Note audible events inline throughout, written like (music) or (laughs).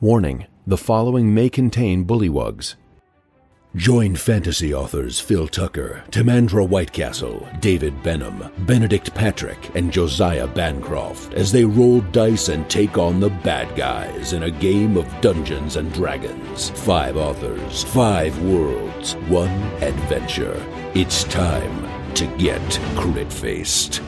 Warning the following may contain bullywugs. Join fantasy authors Phil Tucker, Timandra Whitecastle, David Benem, Benedict Patrick, and Josiah Bancroft as they roll dice and take on the bad guys in a game of Dungeons and Dragons. Five authors, five worlds, one adventure. It's time to get crit faced.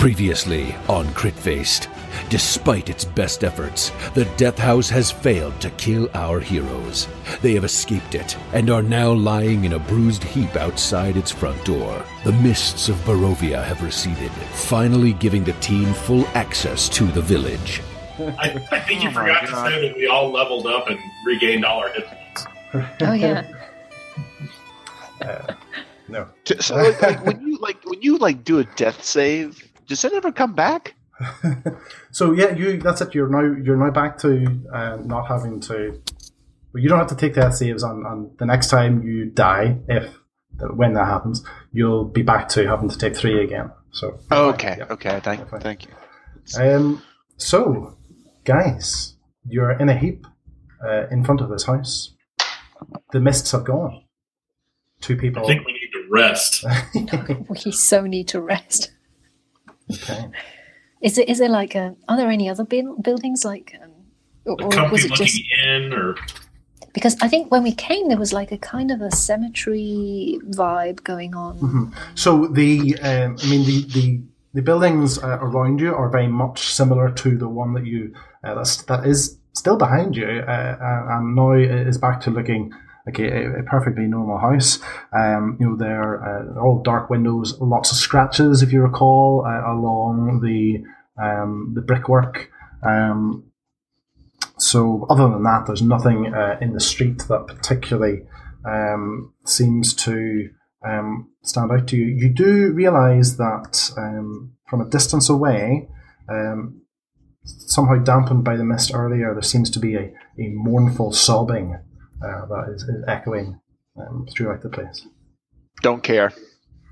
Previously on Crit Faced. Despite its best efforts, the Death House has failed to kill our heroes. They have escaped it and are now lying in a bruised heap outside its front door. The mists of Barovia have receded, finally giving the team full access to the village. I, I think you Oh my forgot to say that we all leveled up and regained all our hit points. Oh yeah. (laughs) Uh, no. T- So, like, like, when you like when you like do a death save, does it ever come back? (laughs) so yeah, you that's it. You're now you're now back to uh, not having to. Well, you don't have to take death saves on, on the next time you die. If when that happens, you'll be back to having to take three again. So Oh, okay, Yeah. okay, thank Fine. thank you. Um. So, guys, you're in a heap uh, in front of this house. The mists have gone. Two people. I think we need to rest. (laughs) (laughs) We so need to rest. Okay. Is it? Is there like a? Are there any other buil- buildings like? Um, or, or was it looking just in, or because I think when we came there was like a kind of a cemetery vibe going on. Mhm. So the, um, I mean, the the, the buildings uh, around you are very much similar to the one that you uh, that's that is still behind you, uh, uh, and now is back to looking like a, a perfectly normal house. Um, you know, they're uh, all dark windows, lots of scratches, if you recall, uh, along the um, the brickwork. Um, so, other than that, there's nothing uh, in the street that particularly um, seems to um, stand out to you. You do realise that um, from a distance away, somehow dampened by the mist earlier, there seems to be a, a mournful sobbing uh, that is, is echoing um, throughout the place. Don't care,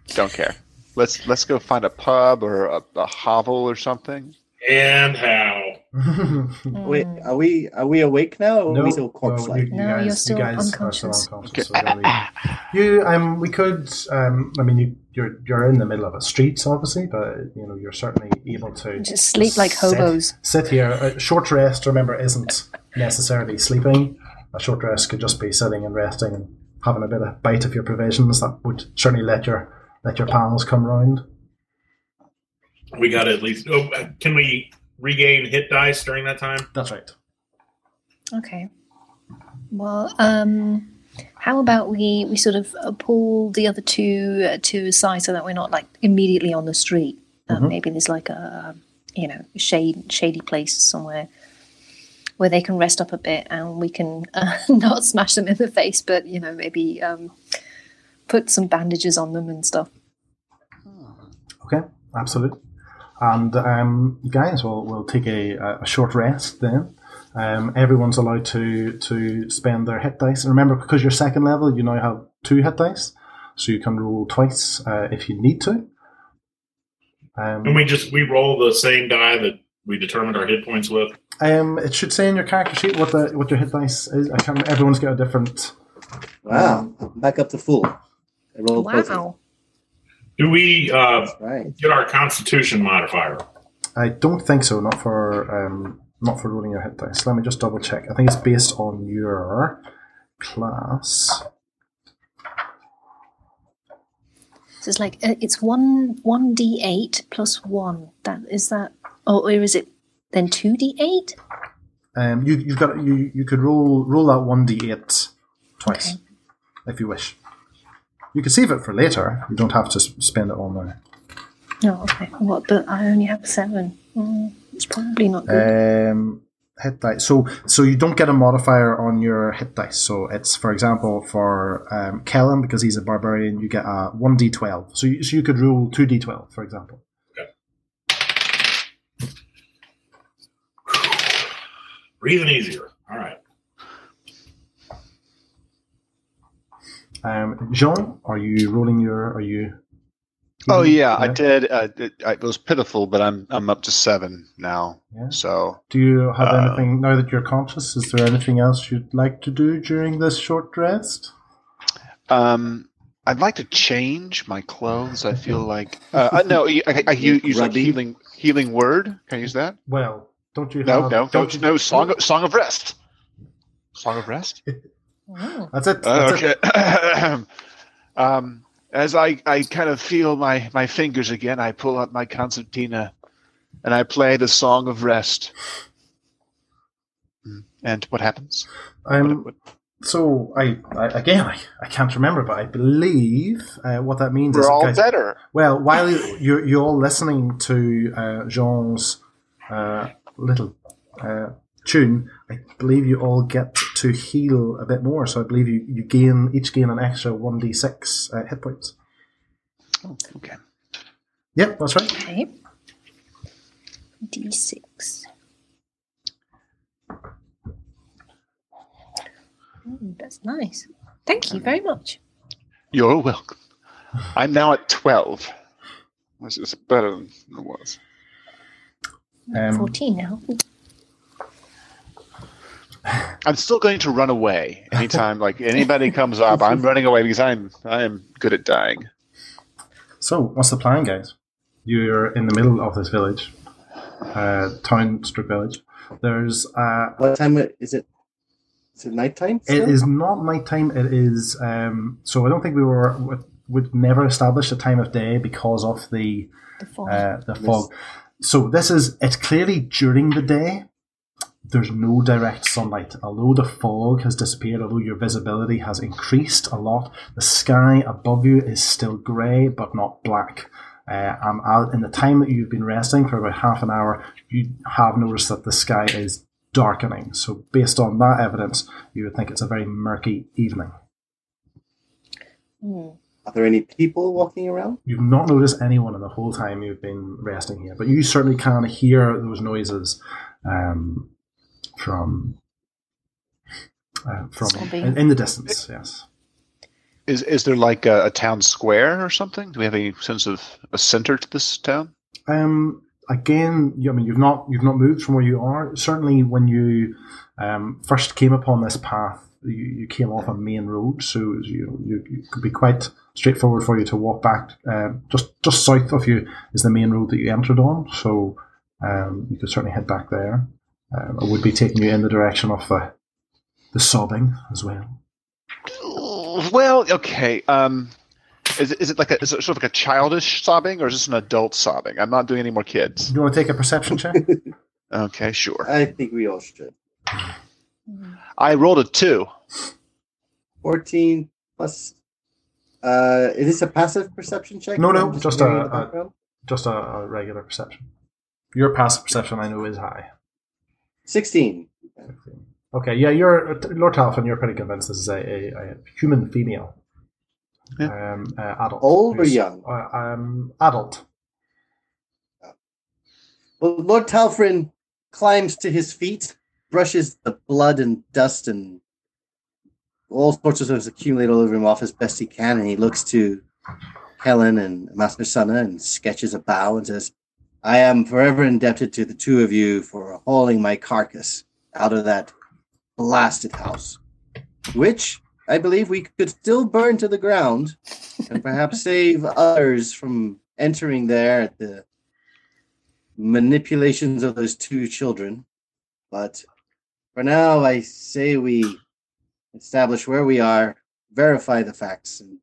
don't care. Let's let's go find a pub or a, a hovel or something. and how? (laughs) Wait, are we are we awake now or are we still corpse no, like? you, you No, guys, you're still you guys unconscious. are still unconscious. Okay. So really- (laughs) you, um, we could, um, I mean, you, you're you're in the middle of a street, obviously, but you know, you're certainly able to Just sleep like sit- hobos. Sit here. A short rest, remember, isn't necessarily sleeping. A short rest could just be sitting and resting and having a bit of bite of your provisions. That would certainly let your let your pals come round. We got to at least. Oh, uh, can we regain hit dice during that time? That's right. Okay. Well, um, how about we we sort of uh, pull the other two uh, to the side so that we're not like immediately on the street. Um, Mhm. Maybe there's like a you know shade shady place somewhere where they can rest up a bit and we can uh, (laughs) not smash them in the face, but you know maybe um, put some bandages on them and stuff. Okay, absolutely. And um, guys, we'll we'll take a, a short rest then. Um, everyone's allowed to to spend their hit dice. And remember, because you're second level, you now have two hit dice, so you can roll twice uh, if you need to. Um, And we just we roll the same die that we determined our hit points with. um, it should say in your character sheet what the what your hit dice is. I can't. Everyone's got a different. Wow, back up to full. I rolled perfect. Wow. Do we uh, Right. get our Constitution modifier? I don't think so. Not for um, not for rolling your hit dice. Let me just double check. I think it's based on your class. So it's like uh, it's one one d eight plus one. That is that, or, or is it then two d eight? Um, you you've got you you could roll roll that one d eight twice Okay. if you wish. You can save it for later. You don't have to spend it all now. Oh, okay. What? But I only have seven. Mm, it's probably not good. Um, hit dice. So so you don't get a modifier on your hit dice. So it's for example for um, Kellen because he's a barbarian, you get a one d twelve. So you, so you could roll two d twelve, for example. Breathing easier. All right. Um, Jean, are you rolling your? Are you Oh yeah, I did. Uh, it, it was pitiful, but I'm I'm up to seven now. Yeah. So Do you have Uh, anything now that you're conscious? Is there anything else you'd like to do during this short rest? um, I'd like to change my clothes. I feel like uh, uh, no. I, I, I (laughs) use use like healing healing word. Can I use that? Well, don't you No, have? no, no, don't you- no. Song of, song of rest. Song of rest. (laughs) That's it. Uh, That's it. okay. (coughs) um, as I, I kind of feel my, my fingers again, I pull out my concertina and I play the song of rest. And what happens? Um, What- so I, I again, I, I can't remember, but I believe uh, what that means is We're all guys, better. Well, while you're, you're listening to uh, Jean's uh, little uh, tune, I believe you all get to heal a bit more. So I believe you, you gain each gain an extra one d six uh, hit points. Oh, okay. Yep, that's right. Okay. D6. Ooh, that's nice. Thank you very much. You're welcome. I'm now at 12. This is better than it was. Um, 14 now. I'm still going to run away anytime like anybody comes up. I'm running away because I'm I am good at dying. So, what's the plan, guys? You're in the middle of this village, uh, town strip village. There's uh, What time is it? Is it nighttime? It still? is not nighttime. It is. Um, so I don't think we were would, would never establish a time of day because of the The fog. uh, the fog. So this is. It's clearly during the day. There's no direct sunlight. Although the fog has disappeared, although your visibility has increased a lot, the sky above you is still grey but not black. Uh, and in the time that you've been resting for about half an hour, you have noticed that the sky is darkening. So, based on that evidence, you would think it's a very murky evening. Hmm. Are there any people walking around? You've not noticed anyone in the whole time you've been resting here, but you certainly can hear those noises um, from uh, from in, in the distance. Yes. Is is there like a, a town square or something? Do we have any sense of a center to this town? Um, again, you- I mean, you've not you've not moved from where you are. Certainly, when you um, first came upon this path, you, you came off a main road, so you, you it could be quite straightforward for you to walk back. Um, just just south of you is the main road that you entered on, so um, you could certainly head back there. Um, it would be taking you in the direction of the the sobbing as well. Well, okay. Um, is it, is it like a is it sort of like a childish sobbing or is this an adult sobbing? I'm not doing any more kids. Do you want to take a perception check? (laughs) Okay, sure. I think we all should. I rolled a two. 14 plus. Uh, is this a passive perception check? No, no, I'm just a- a- just a, a regular perception. Your passive perception, I know, is high. 16. Okay, yeah, you're Lord Talfin. You're pretty convinced this is a, a, a human female, um, uh, adult, Old or young? Uh, um, adult. Well, Lord Talfrin climbs to his feet, brushes the blood and dust and all sorts of things accumulate all over him off as best he can, and he looks to Helen and Master Sana and sketches a bow and says, I am forever indebted to the two of you for hauling my carcass out of that blasted house, which I believe we could still burn to the ground and perhaps (laughs) save others from entering there at the manipulations of those two children. But for now, I say we establish where we are, verify the facts, and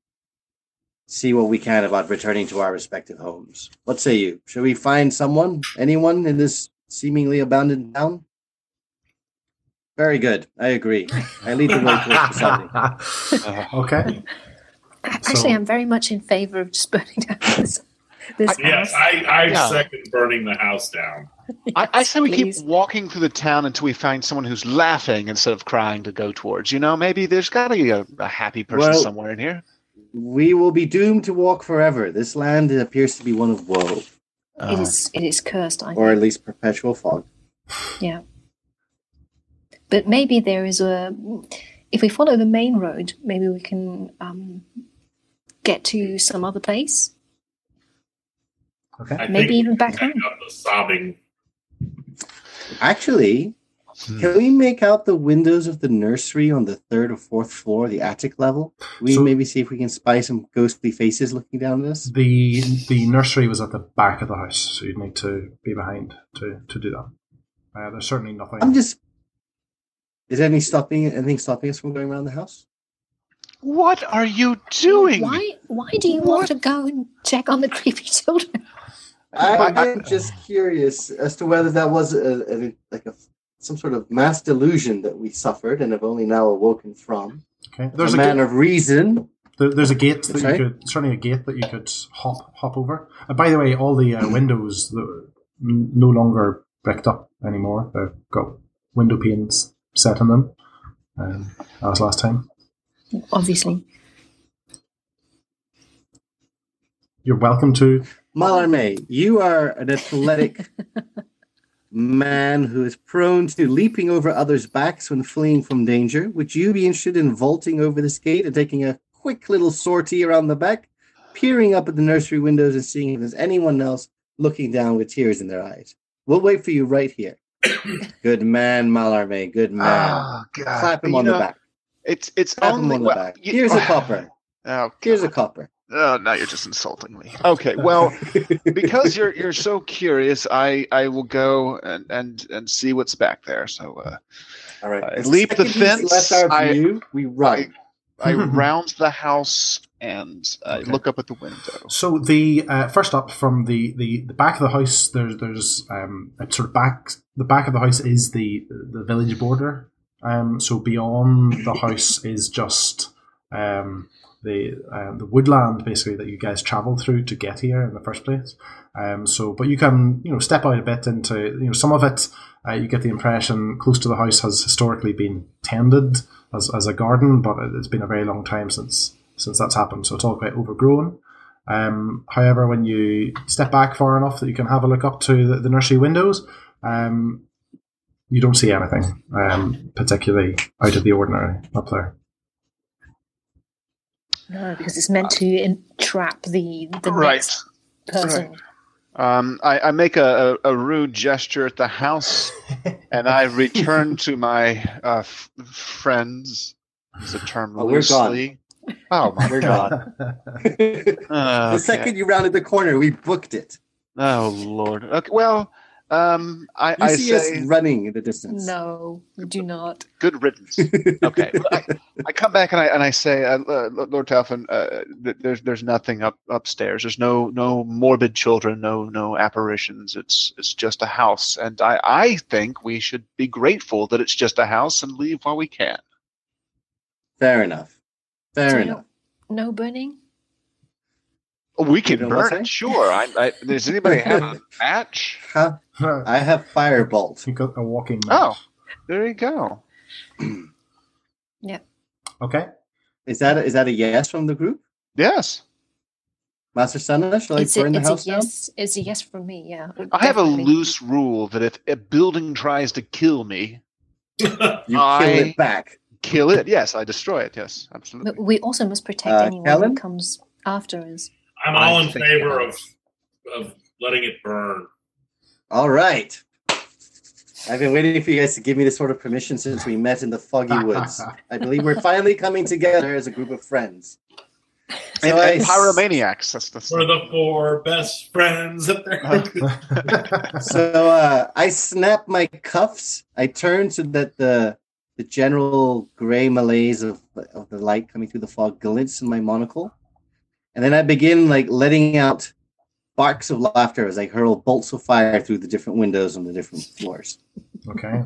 see what we can about returning to our respective homes. What say you? Should we find someone, anyone in this seemingly abandoned town? Very good. I agree. I lead the way towards the Saudi. (laughs) okay. Actually, So- I'm very much in favor of just burning down this, this Yes, house. I, I Yeah. second burning the house down. I, I say we Please. keep walking through the town until we find someone who's laughing instead of crying to go towards. You know, maybe there's got to be a, a happy person Well- somewhere in here. We will be doomed to walk forever. This land appears to be one of woe, It Uh, is it is cursed, I or at least perpetual fog. Yeah. But maybe there is a. If we follow the main road, maybe we can um, get to some other place. Okay. I Maybe think even back back home. the sobbing. Actually, Hmm. can we make out the windows of the nursery on the third or fourth floor, the attic level? We So- maybe see if we can spy some ghostly faces looking down at us. The the nursery was at the back of the house, so you'd need to be behind to, to do that. Uh, there's certainly nothing. I'm just. Is any stopping anything stopping us from going around the house? What are you doing? Why? Why do you want to go and check on the creepy (laughs) children? I, I- I'm just curious as to whether that was a, a like a some sort of mass delusion that we suffered and have only now awoken from. okay. There's There's a a, man ga- of reason. there, there's a gate that Sorry? you could certainly a gate that you could hop hop over. And by the way, all the uh, (clears throat) windows that are no longer bricked up anymore. They've got window panes set in them. Um, as last time. Obviously. You're welcome to. Mallarme, you are an athletic (laughs) man who is prone to leaping over others' backs when fleeing from danger. Would you be interested in vaulting over this gate and taking a quick little sortie around the back, peering up at the nursery windows and seeing if there's anyone else looking down with tears in their eyes? We'll wait for you right here. (coughs) good man, Mallarme. Good ah, man. Oh, God. Clap him You on know, the back. It's it's Clap him only on the well, back. you- Here's a (laughs) copper. Oh, Here's a copper. Oh, now you're just insulting me. Okay, well, (laughs) because you're you're so curious, I I will go and and and see what's back there. So uh, All right. I leap the fence, Left our I- view. we run. I (laughs) round the house and I Okay. look up at the window. So the uh, first up from the, the, the back of the house, there's there's um, a sort of back the back of the house is the the village border. Um, so beyond the house is just um, the um, the woodland basically that you guys traveled through to get here in the first place. Um, so, but you can you know step out a bit into you know some of it. Uh, you get the impression close to the house has historically been tended as, as a garden, but it's been a very long time since since that's happened. So it's all quite overgrown. Um, however, when you step back far enough that you can have a look up to the, the nursery windows, um, you don't see anything um, particularly out of the ordinary up there. No, because it's meant to entrap the the Right. next person. Um, I, I make a, a, a rude gesture at the house, (laughs) and I return to my uh, f- friends. Is a term Oh, we're gone. loosely. Oh my We're god! (laughs) the Uh, okay. second you rounded the corner, we booked it. Oh lord. Okay. Well, um, I, You I see say us running in the distance. No, you do not. good riddance. (laughs) Okay. I, I come back and I and I say, uh, uh, Lord Talfin, uh, there's there's nothing up upstairs. There's no no morbid children, no no apparitions. It's it's just a house, and I I think we should be grateful that it's just a house and leave while we can. Fair enough. Fair So enough. don't- No burning. We can know burn it, sure. I, I, does anybody have a (laughs) match? Huh? I have firebolt. you got a walking. Match. Oh, there you go. Yeah. Okay. Is that a, is that a yes from the group? Yes, Master Sana, shall I it's a, burn the it's a house down? yes. It's a yes from me. Yeah. I have a loose rule that if a building tries to kill me, (laughs) You I- kill it back. kill it. Yes, I destroy it. Yes, absolutely. But we also must protect Uh, anyone Kellen? who comes after us. I'm all in favor of of letting it burn. All right. I've been waiting for you guys to give me this sort of permission since we met in the foggy woods. (laughs) I believe we're finally coming together as a group of friends. So and, and pyromaniacs. That's the We're the four best friends that there. (laughs) So uh, I snap my cuffs. I turn so that the the general gray malaise of, of the light coming through the fog glints in my monocle, and then I begin like letting out barks of laughter as I hurl bolts of fire through the different windows on the different floors. Okay.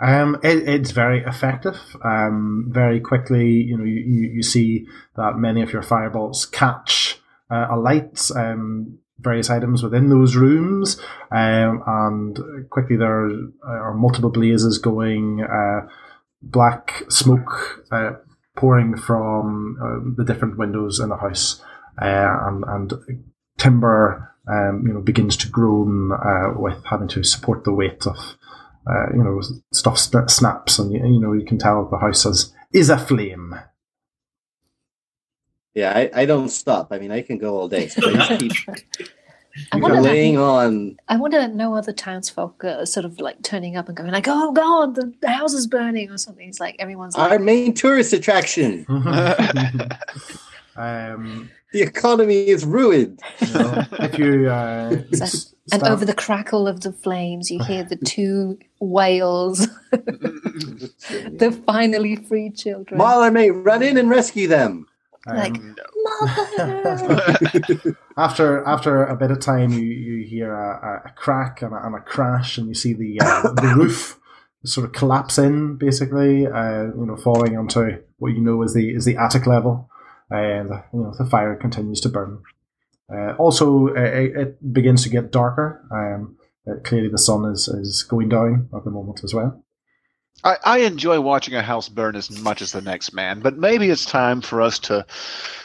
Um, it, it's very effective. Um, very quickly, you know, you, you, see that many of your firebolts catch uh, alight um, various items within those rooms, um, and quickly there are multiple blazes going, uh, black smoke uh, pouring from uh, the different windows in the house, and, and timber, um, you know, begins to groan uh, with having to support the weight of uh, you know, stuff sna- snaps, and you, you know you can tell the house is is aflame. Yeah, I, I don't stop. I mean, I can go all day. So I just keep (laughs) I You wonder can that Laying on. I wonder that no other townsfolk are sort of like turning up and going like, "Oh God, the, the house is burning" or something. It's like everyone's like, Our main tourist attraction. (laughs) (laughs) um, The economy is ruined. you if you uh, (laughs) So- s- and over the crackle of the flames, you hear the two wails, (laughs) the finally free children. Marler may run in and rescue them. like, um, Mother! (laughs) after after a bit of time, you, you hear a, a, a crack and a, and a crash, and you see the uh, the roof sort of collapse in, basically, uh, you know, falling onto what you know is the is the attic level, and you know the fire continues to burn. Uh, also, uh, it, it begins to get darker. Um, uh, clearly, the sun is, is going down at the moment as well. I, I enjoy watching a house burn as much as the next man, but maybe it's time for us to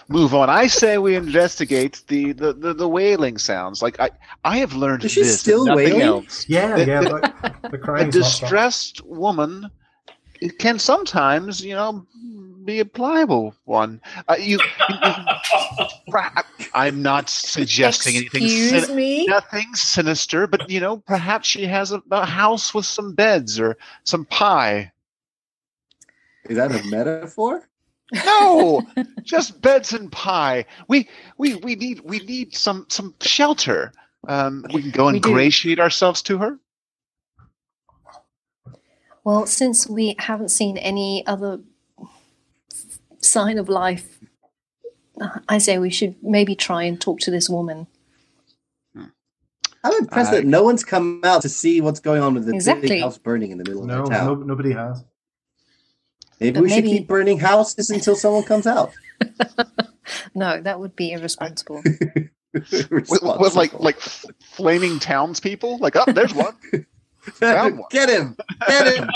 move on. I say we investigate the, the, the, the wailing sounds. Like I, I have learned Is this, still and nothing wailing? else. Yeah, The- yeah. (laughs) the- The, the A crying's not stopped. distressed woman can sometimes, you know, be a pliable one. Uh, you, you- (laughs) I'm not suggesting anything. Excuse sin- me. Nothing sinister, but you know, perhaps she has a, a house with some beds or some pie. Is that a metaphor? No, (laughs) just beds and pie. We we we need we need some some shelter. Um, we can go We do. ingratiate ourselves to her. Well, since we haven't seen any other sign of life, I say we should maybe try and talk to this woman. I'm impressed I- that no one's come out to see what's going on with the Exactly. big house burning in the middle No, of the town. no, nobody has. Maybe But we should keep burning houses until someone comes out. (laughs) (laughs) No, that would be irresponsible. With, with like like flaming townspeople. Like, oh, there's one. (laughs) found one. Get him! Get him!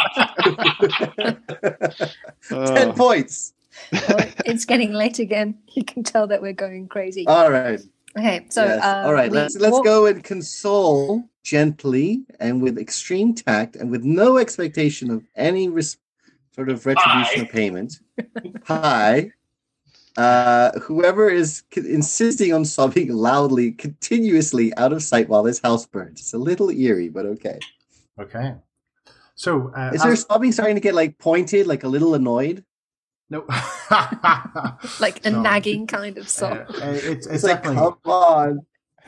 Ten Uh, points. (laughs) Well, it's getting late again. (laughs) You can tell that we're going crazy. All right. okay, so Yes. uh, All right. Let's let's walk- go and console gently and with extreme tact and with no expectation of any res- sort of retribution Hi. or payment. Hi. Uh, whoever is c- insisting on sobbing loudly, continuously out of sight while this house burns. It's a little eerie, but okay. Okay. So, uh, Is her as- sobbing starting to get like pointed, like a little annoyed? No, (laughs) like a No. nagging kind of Uh, song. it's, it's It's like, come on, (laughs)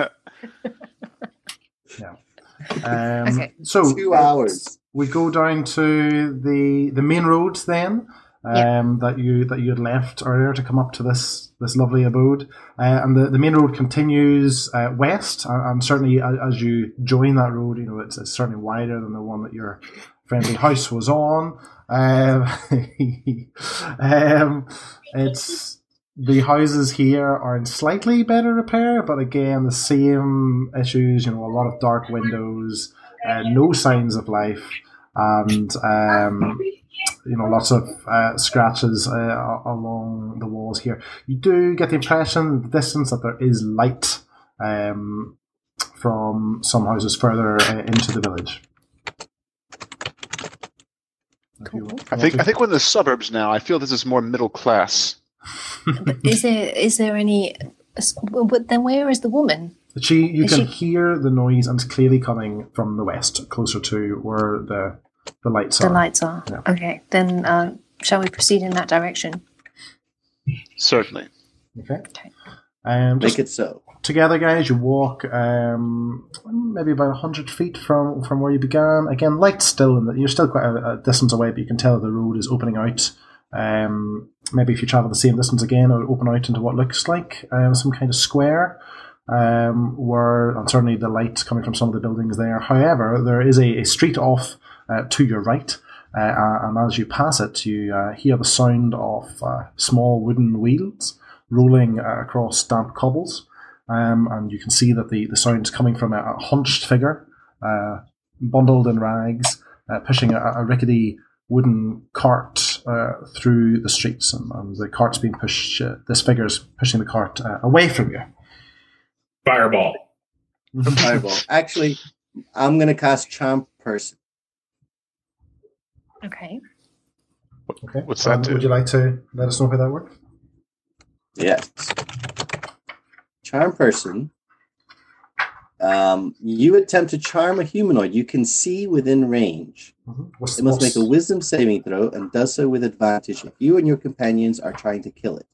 um, Okay. so two uh, hours. we go down to the the main roads then um, Yeah. that you that you had left earlier to come up to this this lovely abode, uh, and the, the main road continues uh, west, and, and certainly as, as you join that road, you know it's, it's certainly wider than the one that your friendly house was on. Um, (laughs) um, it's the houses here are in slightly better repair, but again the same issues. You know, a lot of dark windows, uh, no signs of life, and um, you know lots of uh, scratches uh, along the walls here. You do get the impression, the distance, that there is light um, from some houses further uh, into the village. If you Cool. I think I think we're in the suburbs now. I feel this is more middle class. Is there is there any? But then where is the woman? She, you Is can she- hear the noise, and it's clearly coming from the west, closer to where the the lights The are. The lights are Yeah. okay. Then uh, shall we proceed in that direction? Certainly. Okay. Okay. Um, just Make it so. Together, guys. You walk um, maybe about hundred feet from from where you began. Again, light still, the, you're still quite a, a distance away, but you can tell the road is opening out. Um, maybe if you travel the same distance again, it'll open out into what looks like um, some kind of square. Um, where and certainly the light coming from some of the buildings there. However, there is a, a street off uh, to your right, uh, and as you pass it, you uh, hear the sound of uh, small wooden wheels rolling uh, across damp cobbles. Um, and you can see that the, the sound is coming from a, a hunched figure, uh, bundled in rags, uh, pushing a, a rickety wooden cart uh, through the streets. And, and the cart's being pushed, uh, this figure's pushing the cart uh, away from you. Fireball. (laughs) Fireball. Actually, I'm gonna cast Charm Person. Okay. Okay. What's that Um, do? Would you like to let us know how that works? Yes. Charm Person Um, you attempt to charm a humanoid you can see within range. Mhm. It must make a wisdom saving throw and does so with advantage if you and your companions are trying to kill it.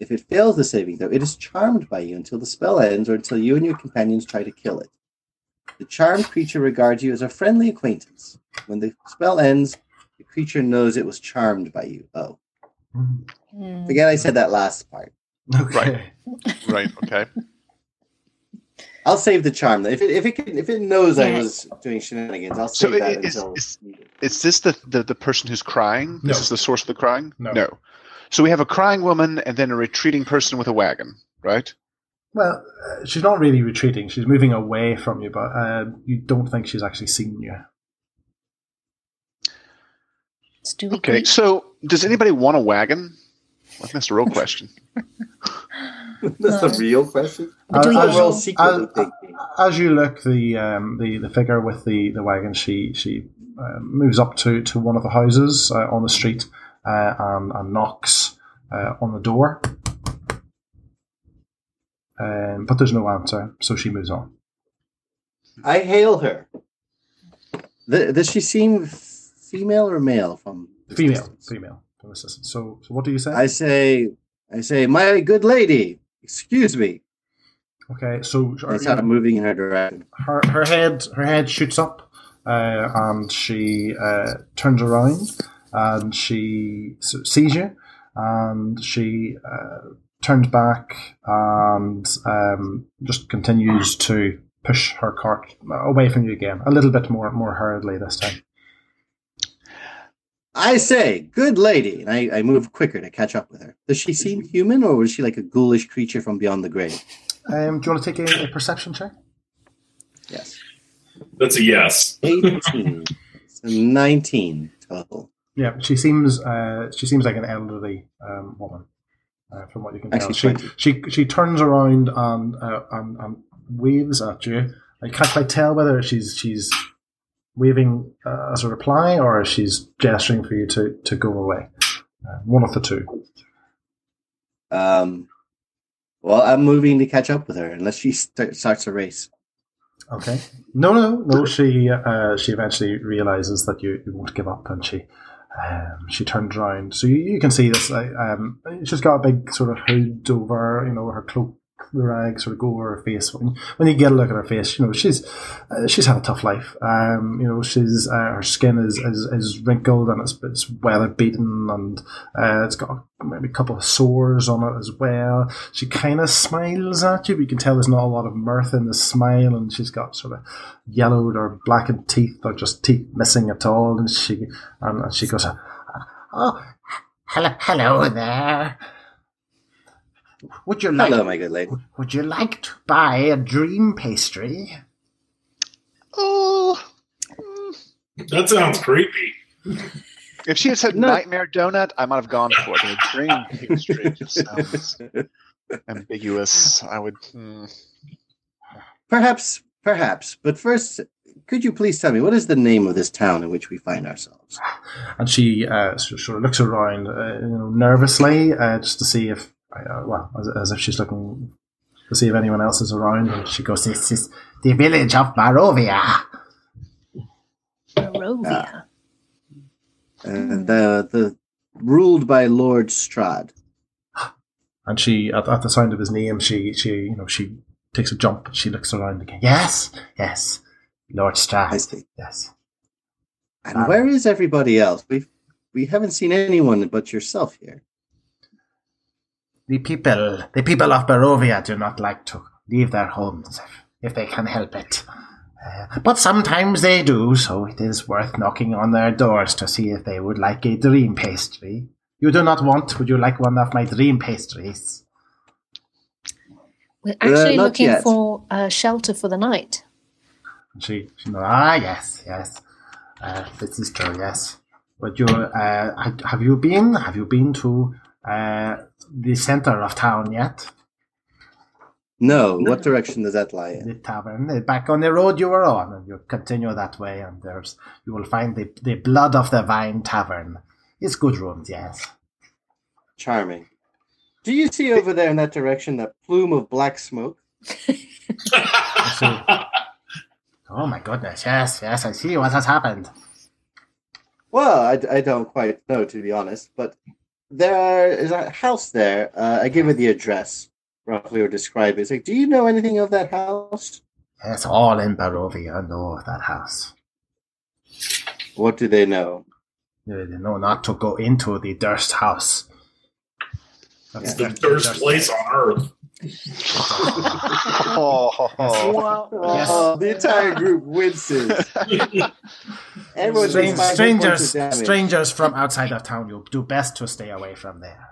If it fails the saving throw, it is charmed by you until the spell ends or until you and your companions try to kill it. The charmed creature regards you as a friendly acquaintance. When the spell ends, the creature knows it was charmed by you. Oh. Hmm. forget I said that last part. Okay. Right. Okay. (laughs) I'll save the charm. If it if it can, if it knows I was doing shenanigans, I'll save i- that is- until. is- Is this the, the, the person who's crying? This is the source of the crying? No. So we have a crying woman and then a retreating person with a wagon, right? Well, uh, she's not really retreating. She's moving away from you, but uh, you don't think she's actually seen you. So do we Okay. So does anybody want a wagon? Well, that's the real question. (laughs) That's the real question. But do we Uh, We're all all- secretly uh, thinking. As you look, the um, the the figure with the the wagon, she she uh, moves up to to one of the houses uh, on the street uh, and, and knocks uh, on the door. Um, but there's no answer, so she moves on. I hail her. Th- does she seem female or male from Female, distance? female. Distance. So, so what do you say? I say, I say, my good lady, excuse me. okay, so it's not moving in her direction. her her head her head shoots up, uh, and she uh, turns around, and she sees you, and she uh, turns back and um, just continues to push her cart away from you again, a little bit more more hurriedly this time. I say, good lady, and I, I move quicker to catch up with her. Does she seem human, or was she like a ghoulish creature from beyond the grave? Um, do you want to take a, a perception check? Yes, That's a yes. eighteen, (laughs) so nineteen total. Yeah, she seems uh, she seems like an elderly um, woman, uh, from what you can tell. Actually, She, she she turns around and, uh, and and waves at you. I can't quite tell whether she's she's waving uh, as a reply or she's gesturing for you to, to go away. Uh, one of the two. Um, well, I'm moving to catch up with her, unless she st- starts a race. Okay. No, no, no. She uh, she eventually realizes that you, you won't give up, and she um, she turns around. So you, you can see this. like, Um, she's got a big sort of hood over, you know, her cloak, the rag sort of go over her face. When, when you get a look at her face, you know she's uh, she's had a tough life. Um, you know, she's uh, her skin is, is, is wrinkled and it's it's weather beaten, and uh, it's got maybe a couple of sores on it as well. She kind of smiles at you, but you can tell there's not a lot of mirth in the smile, and she's got sort of yellowed or blackened teeth, or just teeth missing at all. And she and, and she goes, "Oh, hello, hello there. Would you like Hello, my good lady. Would you like to buy a dream pastry?" Oh, That sounds creepy. if she had said No. nightmare donut, I might have gone for it. The dream (laughs) pastry just sounds ambiguous. I would. hmm. Perhaps, perhaps. But first, could you please tell me what is the name of this town in which we find ourselves? And she uh, sort of looks around, uh, you know, nervously, uh, just to see if, uh, well, as, as if she's looking to see if anyone else is around. And she goes, "This is the village of Barovia." Barovia. Uh, the the ruled by Lord Strahd. And she, at, at the sound of his name, she, she, you know, she takes a jump. She looks around again. Yes, yes, Lord I see. Yes. And Ah. where is everybody else? We we haven't seen anyone but yourself here. The people, the people of Barovia do not like to leave their homes if, if they can help it. Uh, but sometimes they do, so it is worth knocking on their doors to see if they would like a dream pastry. You do not want, would you like one of my dream pastries? We're actually not looking yet. for uh, shelter for the night. She, she ah, yes, yes. Uh, this is true, yes. But you, uh, have you been, have you been to, uh, the center of town yet? No, what direction does that lie in? the tavern uh, back on the road you were on, and you continue that way, and there's you will find the the blood of the vine tavern. It's good rooms, yes. Charming. Do you see over there in that direction that plume of black smoke? (laughs) Oh my goodness! Yes, yes, I see what has happened. Well, I, I don't quite know to be honest, but there is a house there. Uh, I give her the address, roughly, or describe it. It's like, do you know anything of that house? It's all in Barovia. Know of that house. What do they know? They know not to go into the Durst house. It's the worst place on earth. Oh, (laughs) Oh, the entire group winces. (laughs) Everyone Strange, takes five hit points strangers, strangers from outside of town. You do best to stay away from there.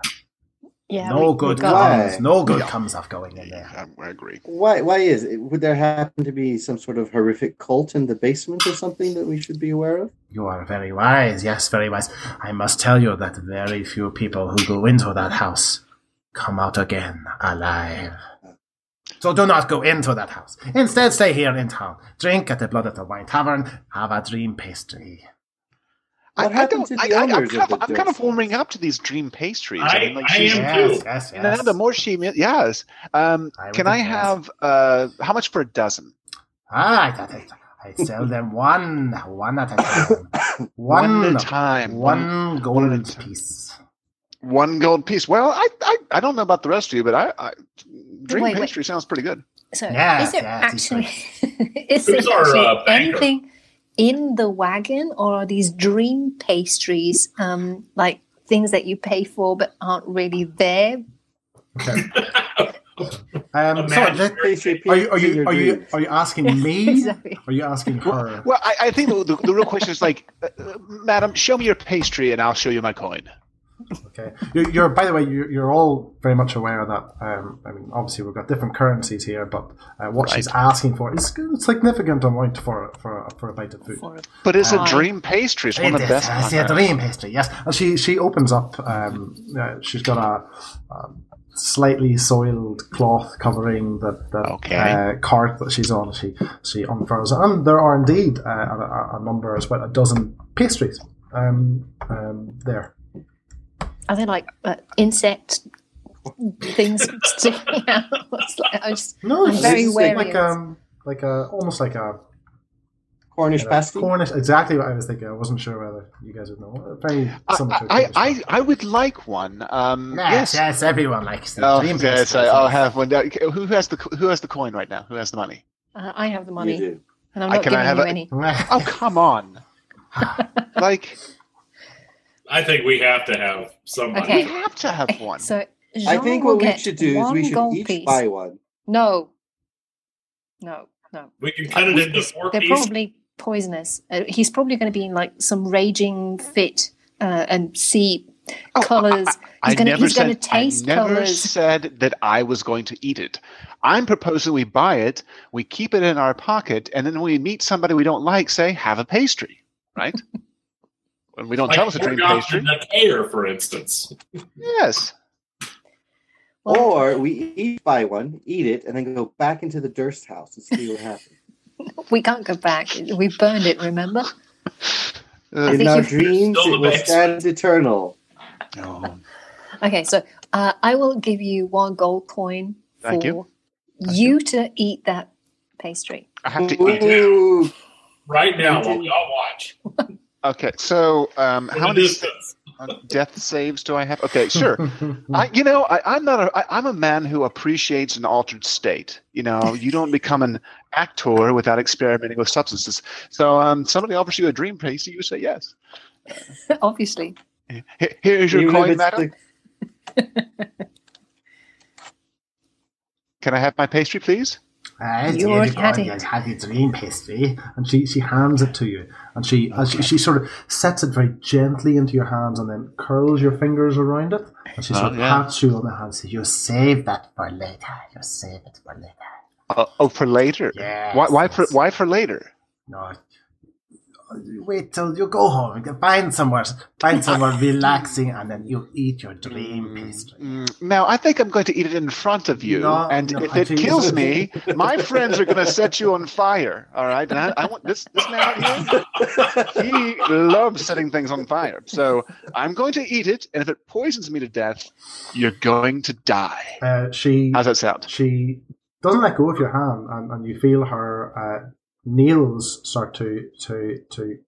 Yeah, no we- good we comes. No good Yeah. comes of going in there. I, I agree. Why? Why is it? Would there happen to be some sort of horrific cult in the basement or something that we should be aware of? You are very wise. Yes, very wise. I must tell you that very few people who go into that house come out again alive. So do not go into that house. Instead, stay here in town. Drink at the Blood at the Wine Tavern. Have a dream pastry. What I, I don't. to I, the I, I'm, owners kind of of, the I'm kind of Durst warming up to these dream pastries. I- mean, like I she's, am Yes, too. yes, You know, yes. the more she, yes. Um, I can I have uh, how much for a dozen? Ah, I, I, I sell them one, one at a time. (coughs) One One, at a time. One gold one at a time. piece. One gold piece. Well, I, I, I don't know about the rest of you, but I, I dream Wait, wait. pastry sounds pretty good. So Yes, is there it's actually (laughs) is there Who's our, actually uh, banker? anything in the wagon, or are these dream pastries um, like things that you pay for but aren't really there? Okay. (laughs) Um, so, Imagine. let, are you are you are you are you asking (laughs) me? Exactly. Are you asking her? Well, I, I think the, the, the real question is like, uh, uh, madam, show me your pastry and I'll show you my coin. Okay. You're, you're by the way, you're, you're all very much aware that. Um, I mean, obviously we've got different currencies here, but uh, what she's asking for is a significant amount for for for a bite of food. For But it's a dream pastry. It's one of the best. I see a dream pastry. Yes, and she she opens up. Um, uh, she's got a, a slightly soiled cloth covering the, the Okay. uh, cart that she's on. She she unfurls, it. and there are indeed uh, a, a- a number, as well, a dozen pastries. Um, um, there. Are they like uh, insect things (laughs) (laughs) sticking out? It's like- I just, No, I'm very it's wary like um like a almost like a Cornish uh, pasty. Cornish. Exactly what I was thinking. I wasn't sure whether you guys would know. Very similar to a I, I. I, I would like one. Um, Yes, yes. yes, everyone likes the Oh, dream yes. I, I'll have one. Who has the Who has the coin right now? Who has the money? uh, I have the You money, do. and I'm not can I giving have you a- any. (laughs) Oh, come on! like I think we have to have somebody. Okay. we have to have one. So I think what we should do is we should each piece. buy one. No, no, no. We can cut it into four They're pieces. probably poisonous. Uh, he's probably going to be in like some raging fit uh, and see Oh, colors. I He's going to never he's going said. to taste I never colors. said that I was going to eat it. I'm proposing we buy it, we keep it in our pocket, and then when we meet somebody we don't like, say, "Have a pastry," right? (laughs) when we don't like tell us a dream pastry. the Decatur, for instance. Yes. Well, Or we each buy one, eat it, and then go back into the Durst house and see what happens. (laughs) we can't go back. We burned it. Remember? Uh, In our dreams, it the will stand eternal. no. (laughs) Okay, so uh, I will give you one gold coin for Thank you. you to eat that pastry. I have to eat it. Right now, while we all watch. (laughs) Okay, so um, how many uh, death saves do I have? Okay, (laughs) sure. I, you know, I, I'm not a. I, I'm a man who appreciates an altered state. You know, you don't become an actor without experimenting with substances. So, um, somebody offers you a dream pastry, you say yes. (laughs) Obviously. Here- Here's your even coin, madam. the- Can I have my pastry, please? I You did already go had and it. had the dream pastry, and she, she hands it to you, and she, and she she sort of sets it very gently into your hands, and then curls your fingers around it, and she sort Oh, of yeah. pats you on the hand, and says, "You save that for later. You save it for later." Uh, oh, for later. Yes, Why? Why for? Why for later? No, wait till you go home. You can find somewhere, find (laughs) somewhere relaxing, and then you eat your dream pastry. Mm, Now, I think I'm going to eat it in front of you, No, and no, if it kills me, my friends are going to set you on fire. All right, and I, I want this this man out here. (laughs) He loves setting things on fire, so I'm going to eat it, and if it poisons me to death, you're going to die. Uh, she How's that sound? she doesn't let go of your hand, and, and you feel her uh, nails start to to to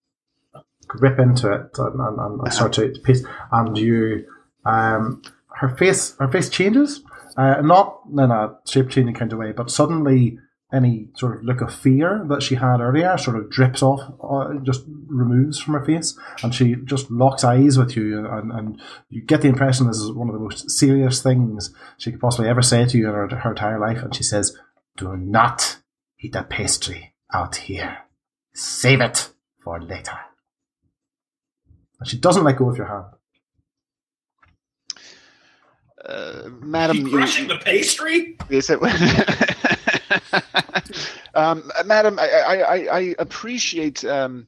grip into it and, and, and start to piece, and you um, her face her face changes, uh, not in a shape changing kind of way, but suddenly any sort of look of fear that she had earlier sort of drips off, uh, just removes from her face, and she just locks eyes with you, and, and you get the impression this is one of the most serious things she could possibly ever say to you in her, her entire life. And she says, "Do not eat that pastry out here. Save it for later." And she doesn't let go of your hand. Uh, madam, You crushing the pastry? Is it? (laughs) um, Madam, I, I, I- I appreciate um,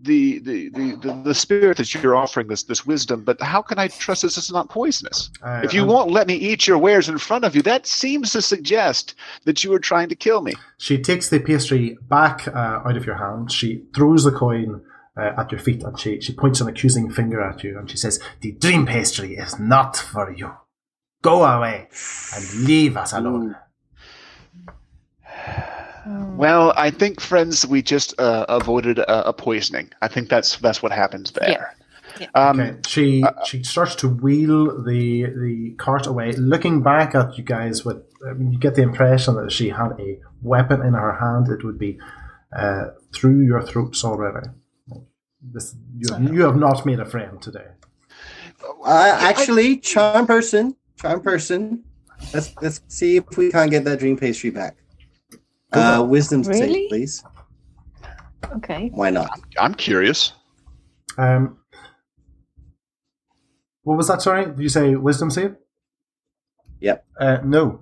the, the, the, the, spirit that you're offering this this wisdom, but how can I trust this is not poisonous? Uh, If you and won't let me eat your wares in front of you, that seems to suggest that you are trying to kill me. She takes the pastry back uh, out of your hand. She throws the coin uh, at your feet and she, she points an accusing finger at you and she says, The dream pastry is not for you. Go away and leave us alone. Well, I think, friends, we just uh, avoided a, a poisoning. I think that's that's what happens there. Um, Okay. She she starts to wheel the the cart away, looking back at you guys with. I mean, you get the impression that she had a weapon in her hand, it would be uh, through your throats already. This you, you have not made a friend today. Uh, actually, charm person, charm person. Let's let's see if we can't get that dream pastry back. Uh, wisdom Really? save, please. Okay. Why not? I'm curious. Um, what was that? Sorry, did you say wisdom save? Yep. Uh, no.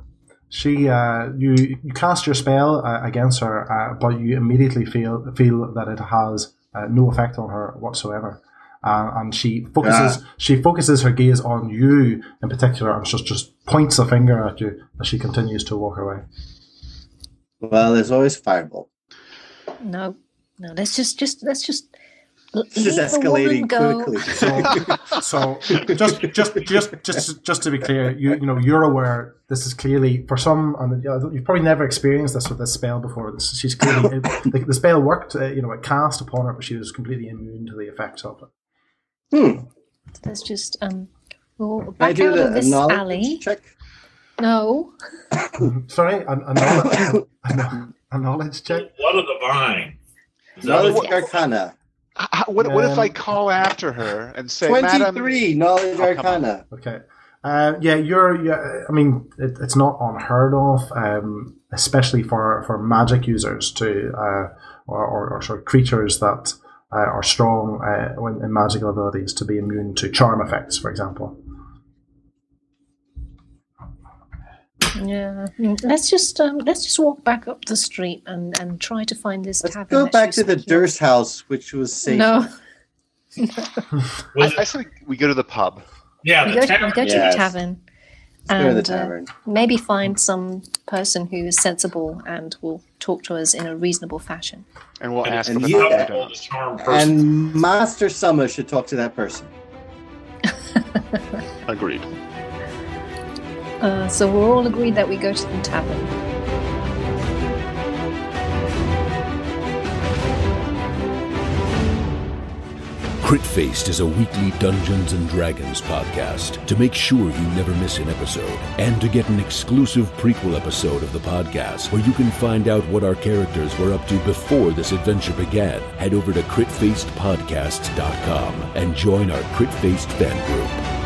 She, uh, you, you cast your spell uh, against her, uh, but you immediately feel feel that it has uh, no effect on her whatsoever. Uh, and she focuses she focuses her gaze on you in particular, and just just points a finger at you as she continues to walk away. Well, there's always fireball. No, no. Let's just, just, let's just. This is leave the woman escalating quickly. (laughs) So just just just just just to be clear, you you know you're aware this is clearly for some, and you you've probably never experienced this with this spell before. This, she's clearly (laughs) the, the spell worked, uh, you know, it cast upon her, but she was completely immune to the effects of it. Hmm. Let's just um. Well, Can I back do out the of this knowledge alley. check? No. (coughs) Sorry, a, a, knowledge, a, a knowledge check. Blood of the vine. Is Knowledge what- Arcana. H- h- What, what if I Um, call after her and say, Madam, Twenty-three. Knowledge Oh, come on. Arcana. Okay. Uh, yeah, you're. Yeah, I mean, it, it's not unheard of, um, especially for, for magic users to, uh, or, or, or sort of creatures that uh, are strong uh, in magical abilities to be immune to charm effects, for example. Yeah. Mm, Let's just um. Let's just walk back up the street and and try to find this Let's tavern. go back to the was speaking of. Durst house, which was safe. No. was I, I say we go to the pub. yeah, We the go, to, we tavern. go to Yes. the tavern. Let's go to the and, uh, maybe find some person who is sensible and will talk to us in a reasonable fashion. And we'll And- ask and for the you- Dunkin' the Donuts. charm person. and Master Summer should talk to that person. Agreed. Uh, so we're all agreed that we go to the tavern. Critfaced is a weekly Dungeons and Dragons podcast. To make sure you never miss an episode, and to get an exclusive prequel episode of the podcast where you can find out what our characters were up to before this adventure began, head over to critfacedpodcast.com and join our Critfaced fan group.